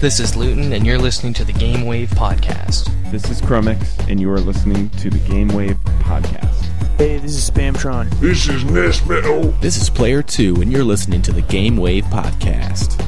This is Luton, and you're listening to the Game Wave Podcast. This is Chromix, and you are listening to the Game Wave Podcast. Hey, this is Spamtron. This is Nest Metal. This is Player 2, and you're listening to the Game Wave Podcast.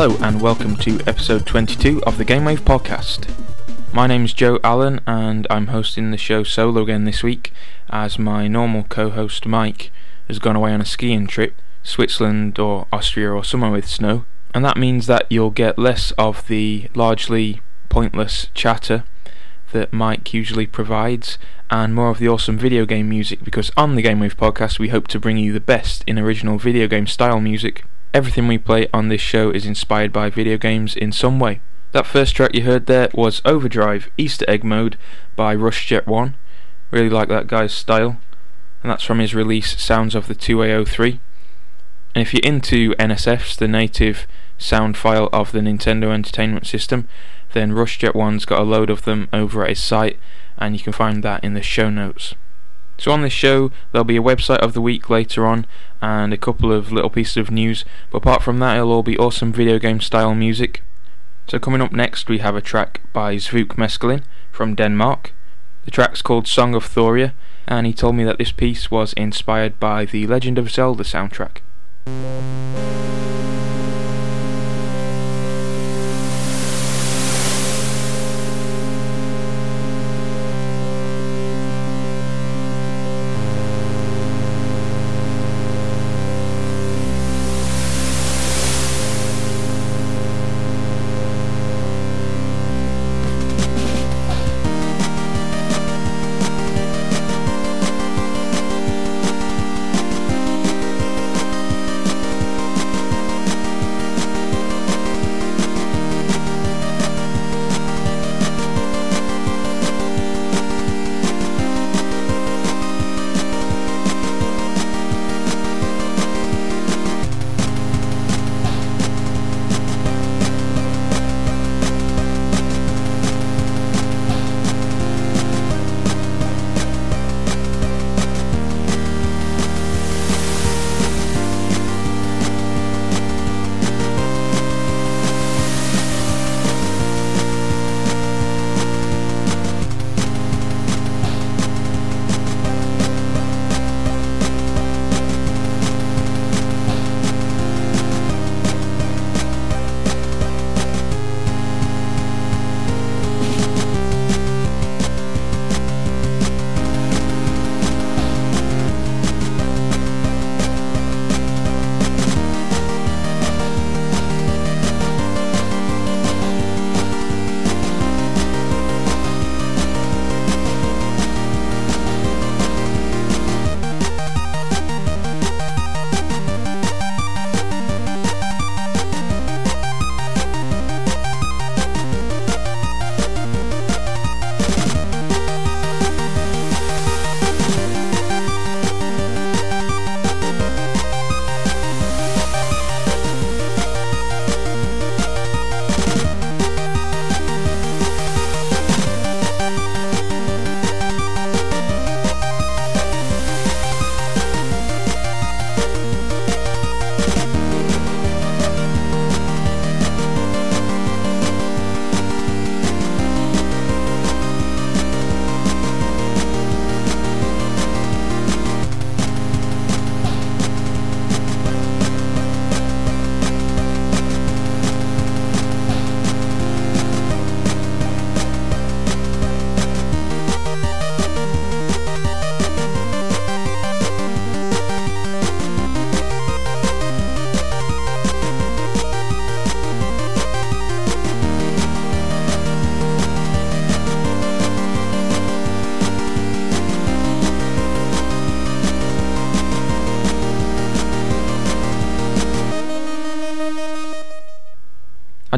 Hello and welcome to episode 22 of the Gamewave podcast. My name is Joe Allen and I'm hosting the show solo again this week as my normal co-host Mike has gone away on a skiing trip, Switzerland or Austria or somewhere with snow, and that means that you'll get less of the largely pointless chatter that Mike usually provides and more of the awesome video game music because on the Gamewave podcast we hope to bring you the best in original video game style music Everything we play on this show is inspired by video games in some way. That first track you heard there was Overdrive Easter Egg Mode by RushJet1. Really like that guy's style. And that's from his release Sounds of the 2A03. And if you're into NSFs, the native sound file of the Nintendo Entertainment System, then RushJet One's got a load of them over at his site, and you can find that in the show notes. So on this show, there'll be a website of the week later on, and a couple of little pieces of news. But apart from that, it'll all be awesome video game style music. So coming up next, we have a track by Zvuk Meskelin from Denmark. The track's called Song of Thoria, and he told me that this piece was inspired by the Legend of Zelda soundtrack.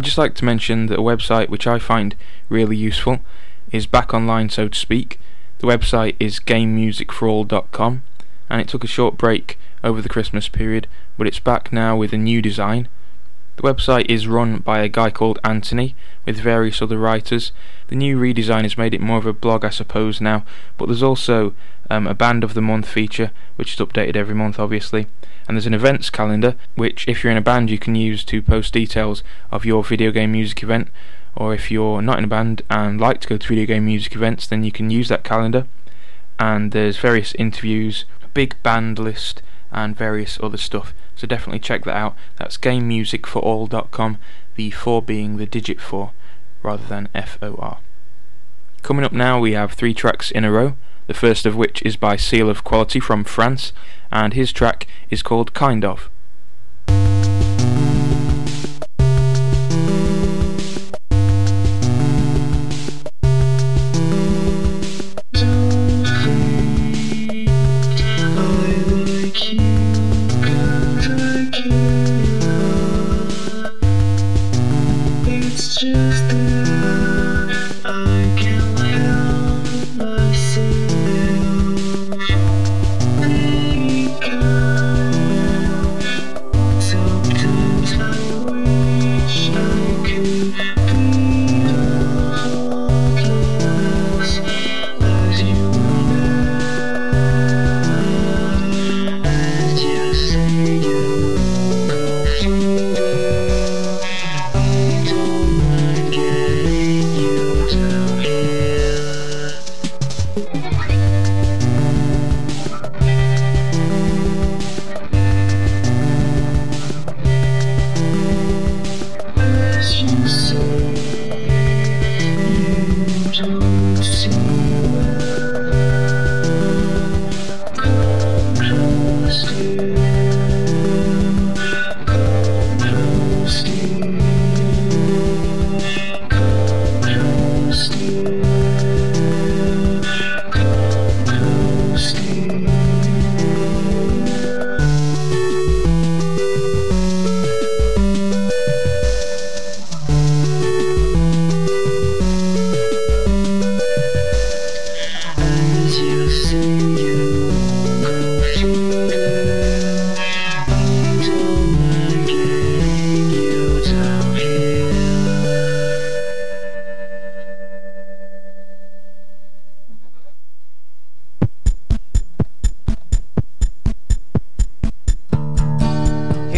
I'd just like to mention that a website which I find really useful is back online, so to speak. The website is gamemusicforall.com, and it took a short break over the Christmas period, but it's back now with a new design. The website is run by a guy called Anthony, with various other writers. The new redesign has made it more of a blog, I suppose, now, but there's also um, a Band of the Month feature, which is updated every month, obviously. And there's an events calendar which if you're in a band you can use to post details of your video game music event. Or if you're not in a band and like to go to video game music events then you can use that calendar. And there's various interviews a big band list and various other stuff. So definitely check that out. That's gamemusicforall.com the 4 being the digit 4 rather than F-O-R coming up now we have three tracks in a row. The first of which is by Seal of Quality from France and his track is called Kind of.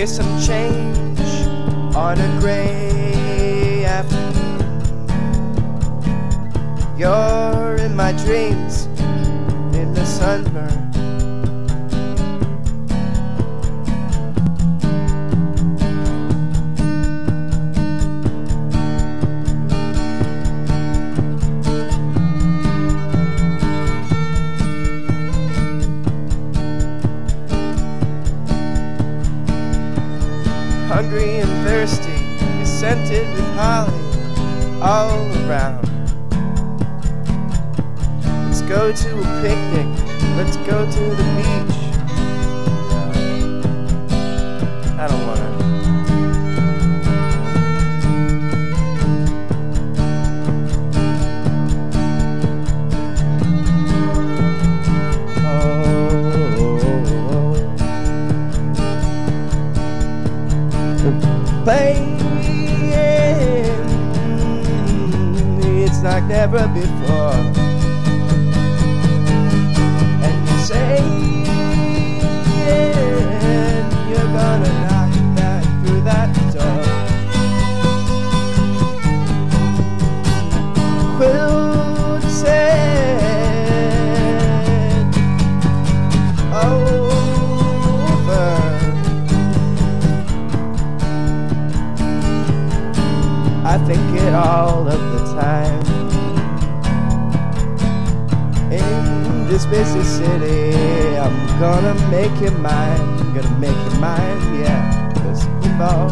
Beach on a gray afternoon. You're in my dreams in the sunburn. Scented with holly all around. Let's go to a picnic, let's go to the beach. Like never before. And you say you're gonna knock that through that door. Quilt said over. I think it all of the time. This busy city, I'm gonna make it mine. Gonna make it mine, yeah. Cause pinball.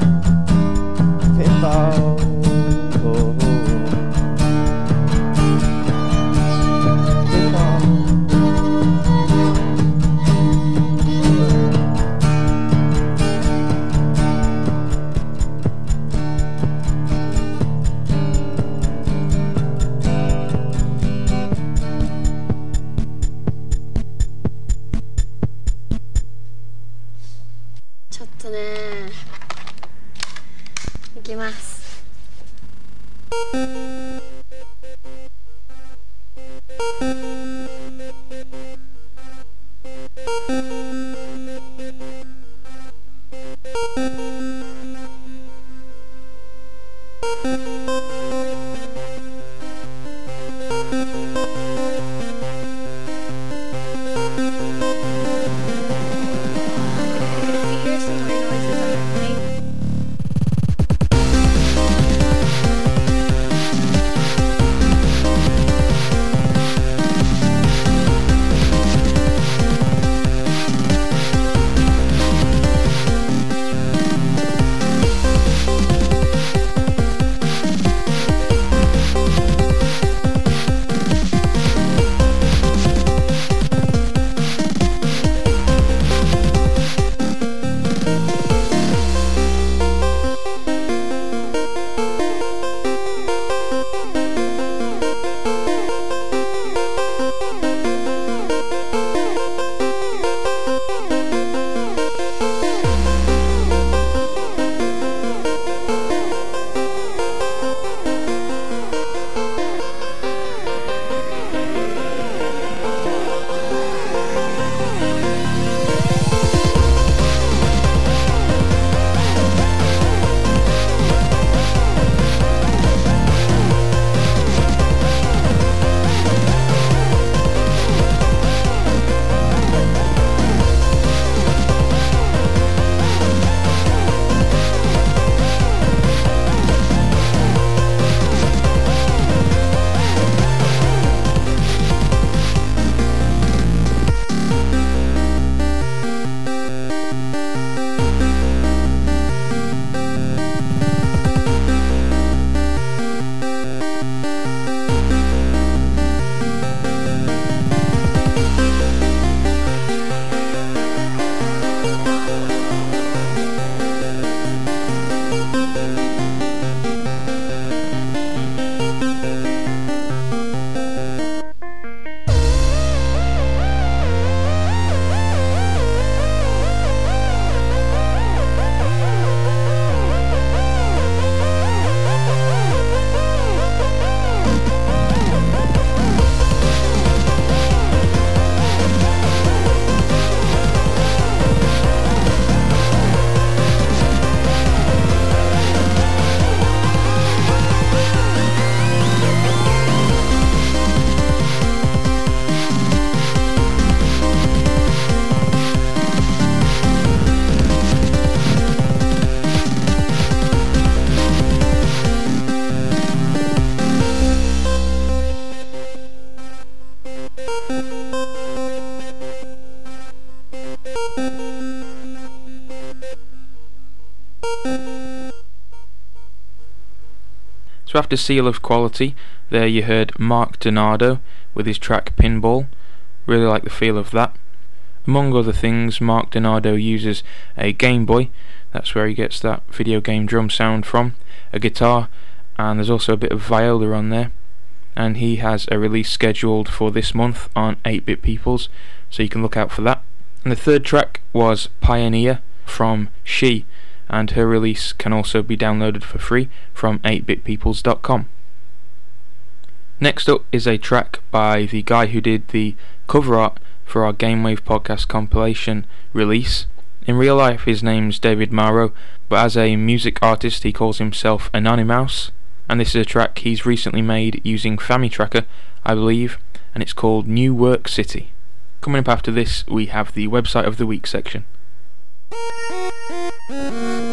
Pinball.「ちょっとね。いきます「after Seal of Quality, there you heard Mark DeNardo with his track Pinball. Really like the feel of that. Among other things, Mark DeNardo uses a Game Boy, that's where he gets that video game drum sound from, a guitar, and there's also a bit of viola on there. And he has a release scheduled for this month on 8 Bit Peoples, so you can look out for that. And the third track was Pioneer from She, and her release can also be downloaded for free from 8bitpeoples.com. Next up is a track by the guy who did the cover art for our Gamewave podcast compilation release. In real life, his name's David Morrow, but as a music artist, he calls himself Anonymous. And this is a track he's recently made using FamiTracker, I believe, and it's called New Work City. Coming up after this, we have the website of the week section. Música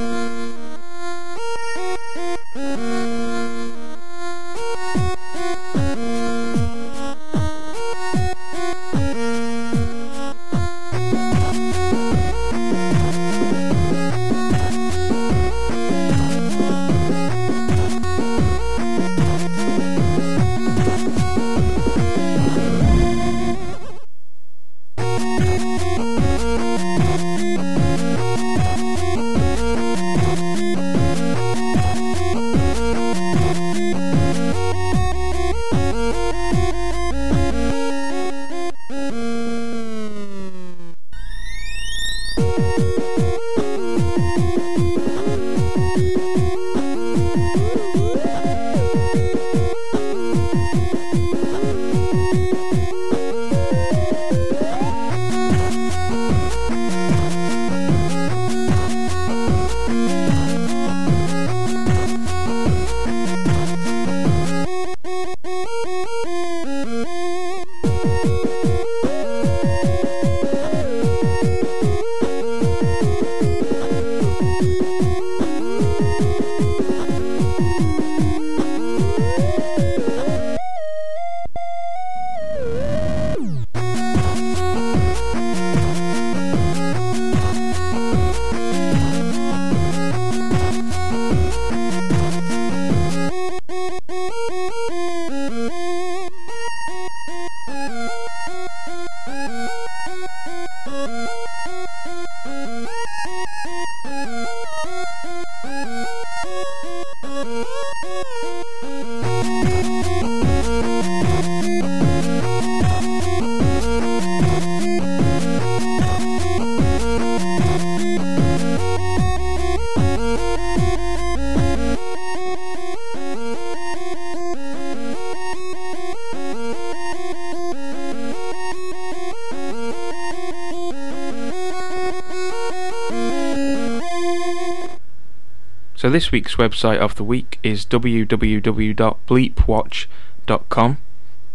So this week's website of the week is www.bleepwatch.com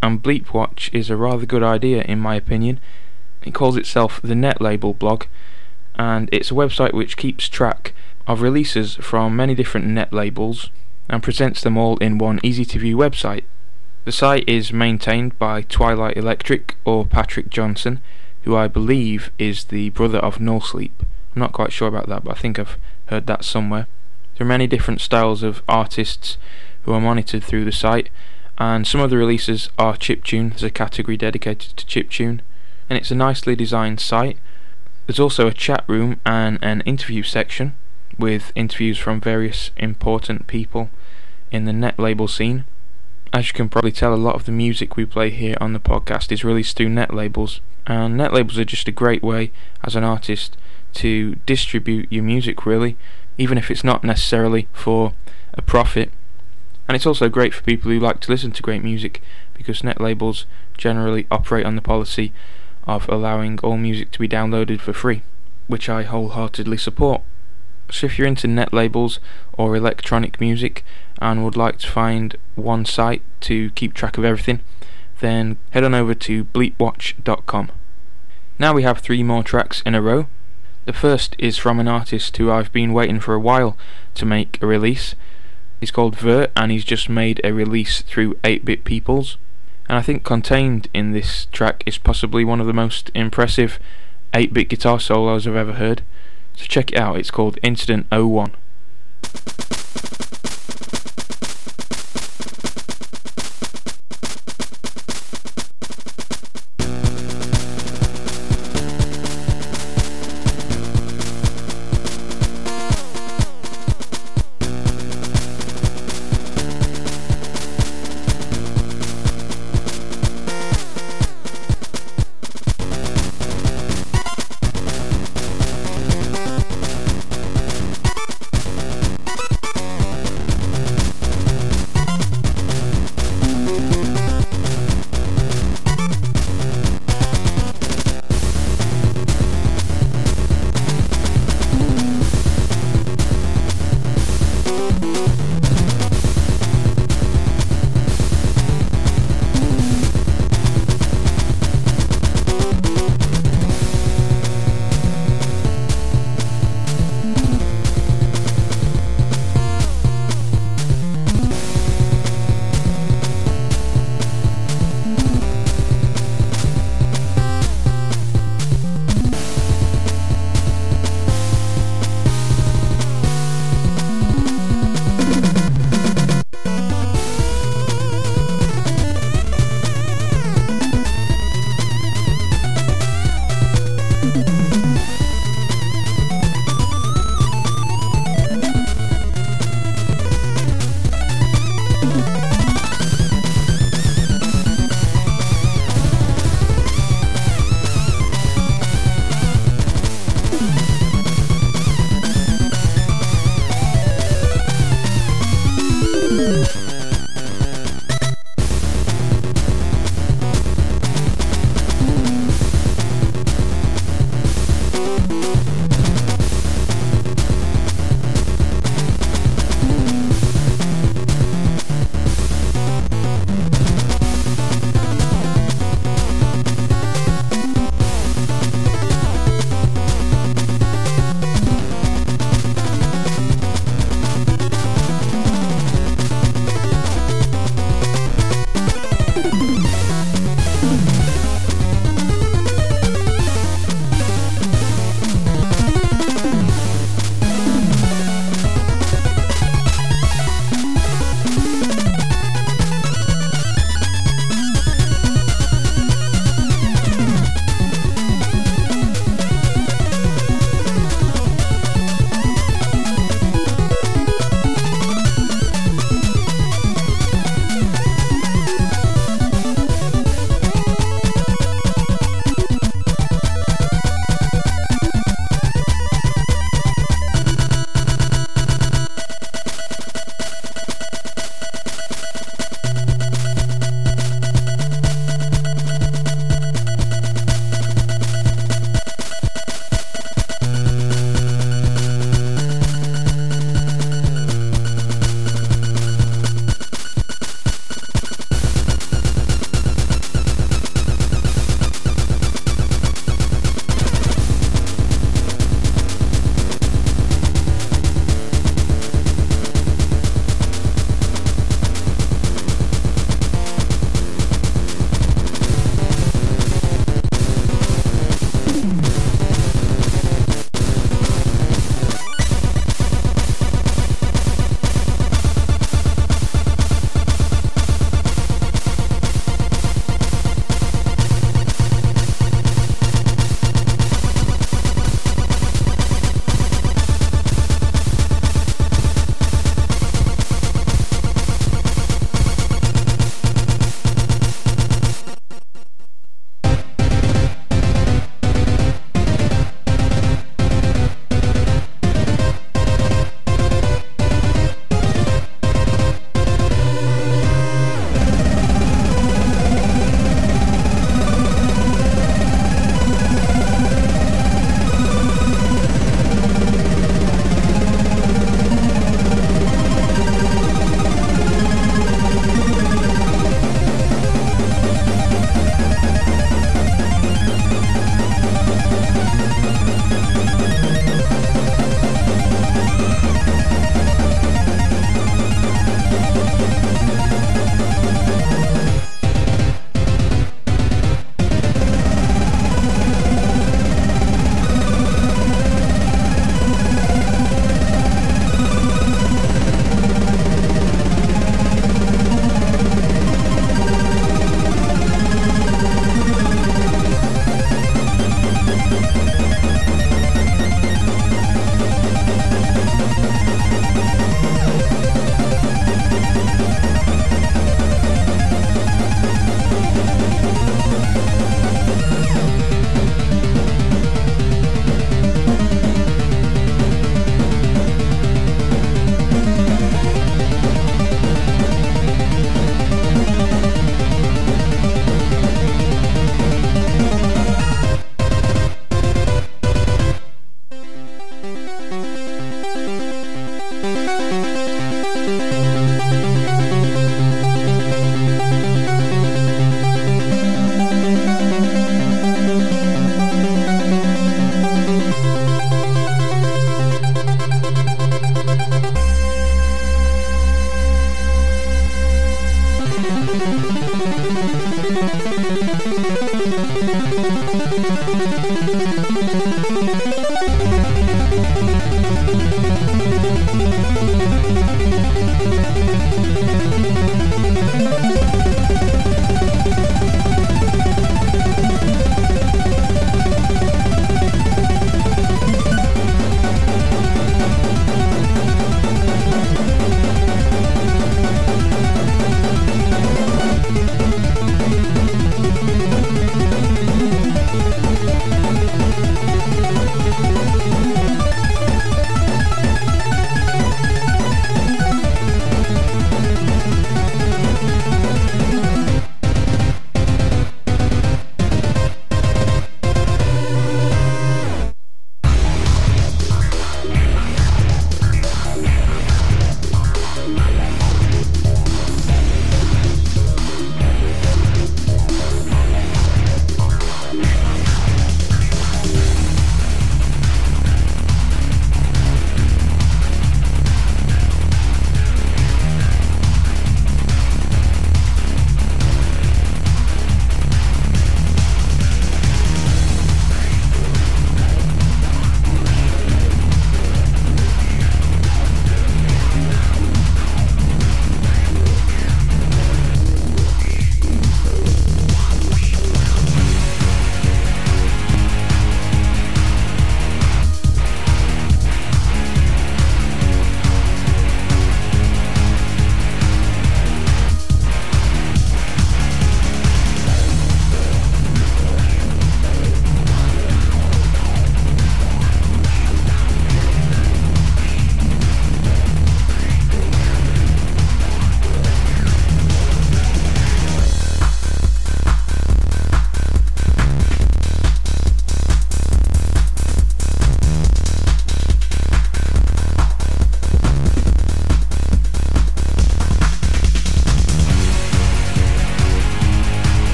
and Bleepwatch is a rather good idea in my opinion. It calls itself the Net Label blog and it's a website which keeps track of releases from many different net labels and presents them all in one easy to view website. The site is maintained by Twilight Electric or Patrick Johnson, who I believe is the brother of No Sleep. I'm not quite sure about that, but I think I've heard that somewhere. There are many different styles of artists who are monitored through the site, and some of the releases are chiptune. There's a category dedicated to chiptune, and it's a nicely designed site. There's also a chat room and an interview section with interviews from various important people in the net label scene. As you can probably tell, a lot of the music we play here on the podcast is released through net labels, and net labels are just a great way as an artist to distribute your music, really even if it's not necessarily for a profit. And it's also great for people who like to listen to great music because net labels generally operate on the policy of allowing all music to be downloaded for free, which I wholeheartedly support. So if you're into net labels or electronic music and would like to find one site to keep track of everything, then head on over to bleepwatch.com. Now we have three more tracks in a row. The first is from an artist who I've been waiting for a while to make a release. He's called Vert and he's just made a release through 8-Bit Peoples. And I think contained in this track is possibly one of the most impressive 8-bit guitar solos I've ever heard. So check it out, it's called Incident 01.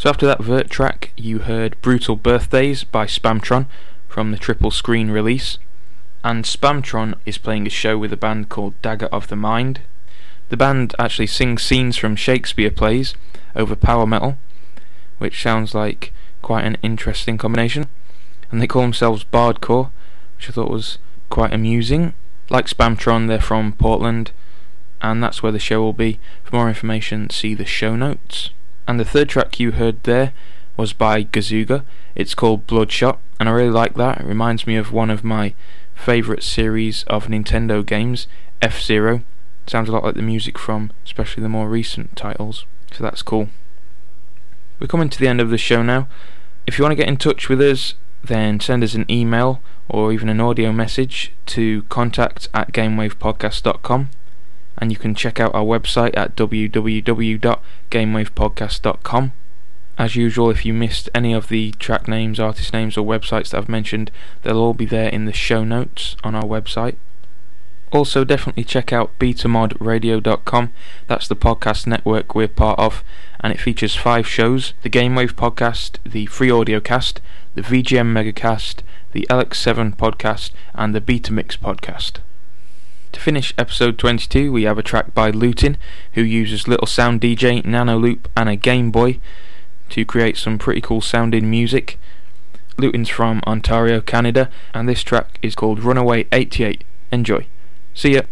So after that Vert track, you heard Brutal Birthdays by Spamtron from the triple screen release. And Spamtron is playing a show with a band called Dagger of the Mind. The band actually sings scenes from Shakespeare plays over power metal, which sounds like quite an interesting combination. And they call themselves Bardcore, which I thought was quite amusing. Like Spamtron, they're from Portland, and that's where the show will be. For more information, see the show notes. And the third track you heard there was by Gazooga. It's called Bloodshot, and I really like that. It reminds me of one of my favourite series of Nintendo games, F Zero. Sounds a lot like the music from especially the more recent titles, so that's cool. We're coming to the end of the show now. If you want to get in touch with us, then send us an email or even an audio message to contact at gamewavepodcast.com and you can check out our website at www.gamewavepodcast.com. As usual, if you missed any of the track names, artist names, or websites that I've mentioned, they'll all be there in the show notes on our website. Also, definitely check out betamodradio.com. That's the podcast network we're part of, and it features five shows the Gamewave podcast, the Free Audio Cast, the VGM Megacast, the LX7 podcast, and the Beta Mix podcast. To finish episode 22, we have a track by Lutin, who uses Little Sound DJ, Nanoloop, and a Game Boy to create some pretty cool sounding music. Lutin's from Ontario, Canada, and this track is called Runaway 88. Enjoy. See ya.